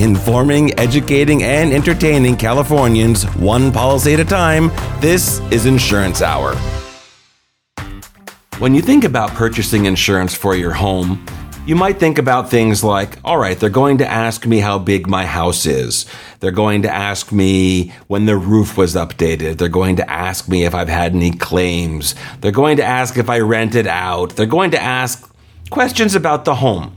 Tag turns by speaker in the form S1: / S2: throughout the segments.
S1: Informing, educating, and entertaining Californians one policy at a time, this is Insurance Hour. When you think about purchasing insurance for your home, you might think about things like, all right, they're going to ask me how big my house is. They're going to ask me when the roof was updated. They're going to ask me if I've had any claims. They're going to ask if I rented out. They're going to ask questions about the home.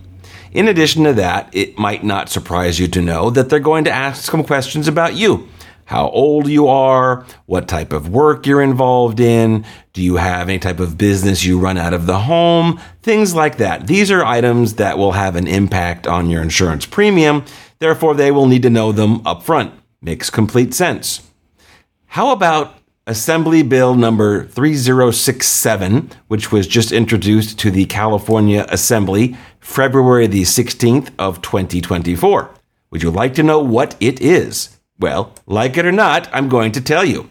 S1: In addition to that, it might not surprise you to know that they're going to ask some questions about you. How old you are, what type of work you're involved in, do you have any type of business you run out of the home, things like that. These are items that will have an impact on your insurance premium, therefore, they will need to know them up front. Makes complete sense. How about Assembly Bill number 3067, which was just introduced to the California Assembly February the 16th of 2024. Would you like to know what it is? Well, like it or not, I'm going to tell you.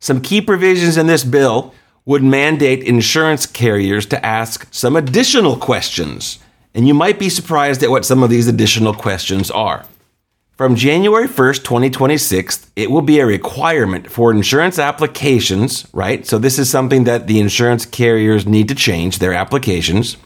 S1: Some key provisions in this bill would mandate insurance carriers to ask some additional questions, and you might be surprised at what some of these additional questions are. From January 1st, 2026, it will be a requirement for insurance applications, right? So, this is something that the insurance carriers need to change their applications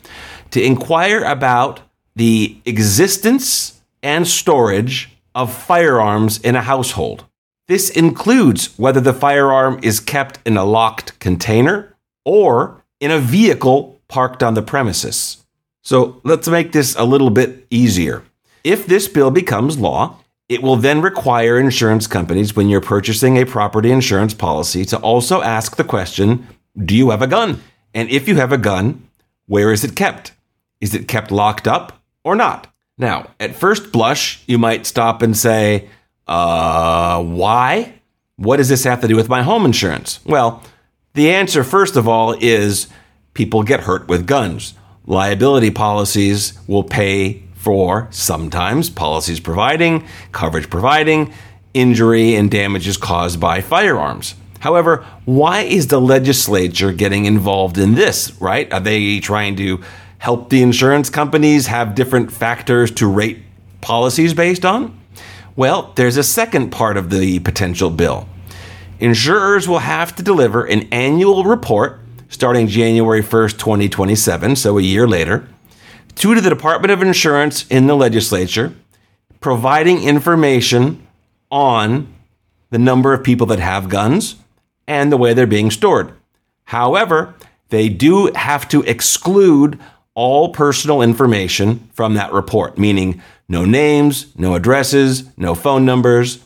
S1: to inquire about the existence and storage of firearms in a household. This includes whether the firearm is kept in a locked container or in a vehicle parked on the premises. So, let's make this a little bit easier. If this bill becomes law, it will then require insurance companies, when you're purchasing a property insurance policy, to also ask the question Do you have a gun? And if you have a gun, where is it kept? Is it kept locked up or not? Now, at first blush, you might stop and say, uh, why? What does this have to do with my home insurance? Well, the answer, first of all, is people get hurt with guns. Liability policies will pay for sometimes policies providing, coverage providing, injury and damages caused by firearms. However, why is the legislature getting involved in this, right? Are they trying to help the insurance companies have different factors to rate policies based on? Well, there's a second part of the potential bill. Insurers will have to deliver an annual report starting January 1st, 2027, so a year later, two to the Department of Insurance in the legislature, providing information on the number of people that have guns and the way they're being stored. However, they do have to exclude all personal information from that report, meaning no names, no addresses, no phone numbers.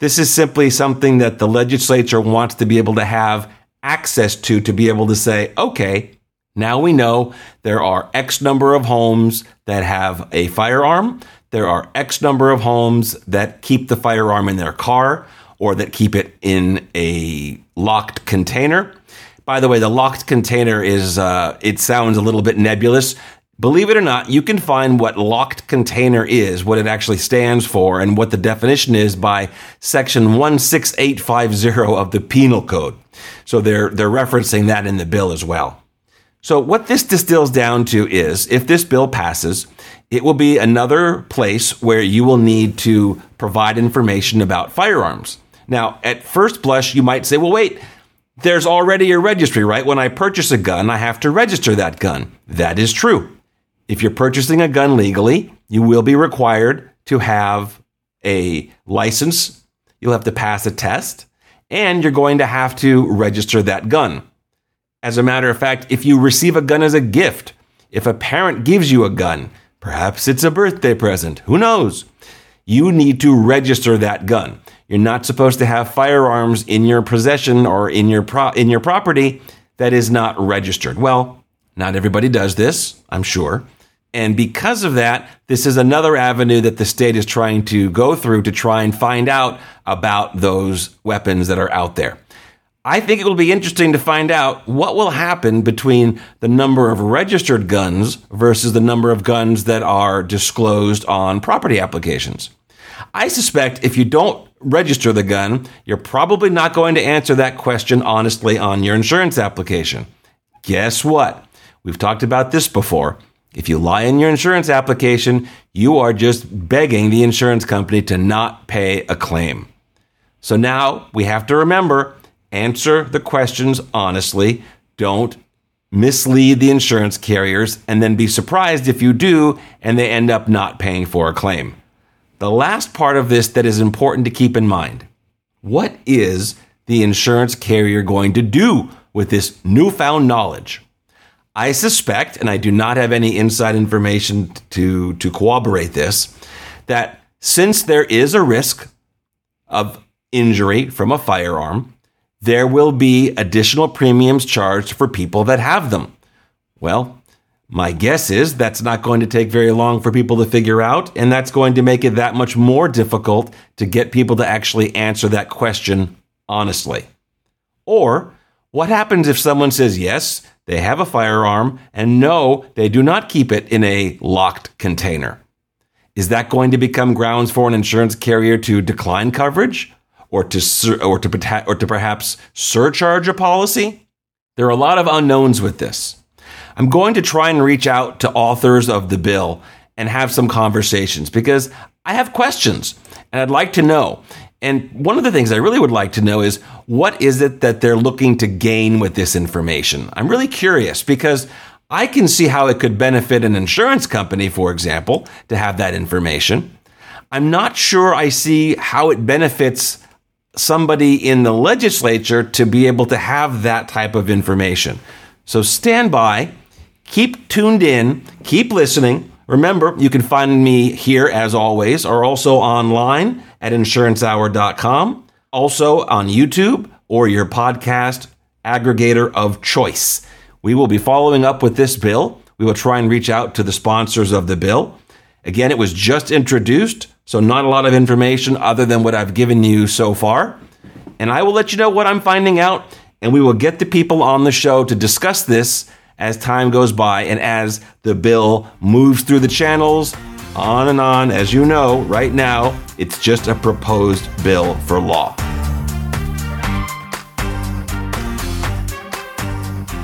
S1: This is simply something that the legislature wants to be able to have access to to be able to say, okay, now we know there are X number of homes that have a firearm. There are X number of homes that keep the firearm in their car or that keep it in a locked container. By the way, the locked container is, uh, it sounds a little bit nebulous. Believe it or not, you can find what locked container is, what it actually stands for, and what the definition is by section 16850 of the penal code. So they're, they're referencing that in the bill as well. So, what this distills down to is if this bill passes, it will be another place where you will need to provide information about firearms. Now, at first blush, you might say, well, wait, there's already a registry, right? When I purchase a gun, I have to register that gun. That is true. If you're purchasing a gun legally, you will be required to have a license, you'll have to pass a test, and you're going to have to register that gun. As a matter of fact, if you receive a gun as a gift, if a parent gives you a gun, perhaps it's a birthday present, who knows? You need to register that gun. You're not supposed to have firearms in your possession or in your pro- in your property that is not registered. Well, not everybody does this, I'm sure. And because of that, this is another avenue that the state is trying to go through to try and find out about those weapons that are out there. I think it will be interesting to find out what will happen between the number of registered guns versus the number of guns that are disclosed on property applications. I suspect if you don't register the gun, you're probably not going to answer that question honestly on your insurance application. Guess what? We've talked about this before. If you lie in your insurance application, you are just begging the insurance company to not pay a claim. So now we have to remember answer the questions honestly. Don't mislead the insurance carriers and then be surprised if you do and they end up not paying for a claim. The last part of this that is important to keep in mind what is the insurance carrier going to do with this newfound knowledge? I suspect, and I do not have any inside information to, to corroborate this, that since there is a risk of injury from a firearm, there will be additional premiums charged for people that have them. Well, my guess is that's not going to take very long for people to figure out, and that's going to make it that much more difficult to get people to actually answer that question honestly. Or, what happens if someone says yes, they have a firearm, and no, they do not keep it in a locked container? Is that going to become grounds for an insurance carrier to decline coverage? Or to or to or to perhaps surcharge a policy? There are a lot of unknowns with this. I'm going to try and reach out to authors of the bill and have some conversations because I have questions and I'd like to know. And one of the things I really would like to know is what is it that they're looking to gain with this information? I'm really curious because I can see how it could benefit an insurance company, for example, to have that information. I'm not sure I see how it benefits somebody in the legislature to be able to have that type of information. So stand by, keep tuned in, keep listening. Remember, you can find me here as always, or also online at insurancehour.com, also on YouTube or your podcast aggregator of choice. We will be following up with this bill. We will try and reach out to the sponsors of the bill. Again, it was just introduced. So, not a lot of information other than what I've given you so far. And I will let you know what I'm finding out, and we will get the people on the show to discuss this as time goes by and as the bill moves through the channels, on and on. As you know, right now, it's just a proposed bill for law.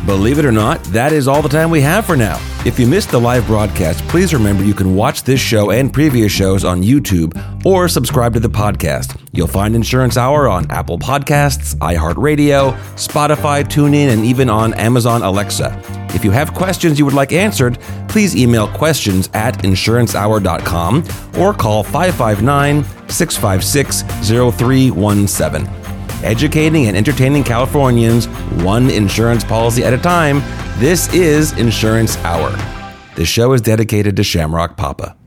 S1: Believe it or not, that is all the time we have for now. If you missed the live broadcast, please remember you can watch this show and previous shows on YouTube or subscribe to the podcast. You'll find Insurance Hour on Apple Podcasts, iHeartRadio, Spotify, TuneIn, and even on Amazon Alexa. If you have questions you would like answered, please email questions at insurancehour.com or call 559 656 0317 educating and entertaining Californians one insurance policy at a time. This is Insurance Hour. The show is dedicated to Shamrock Papa.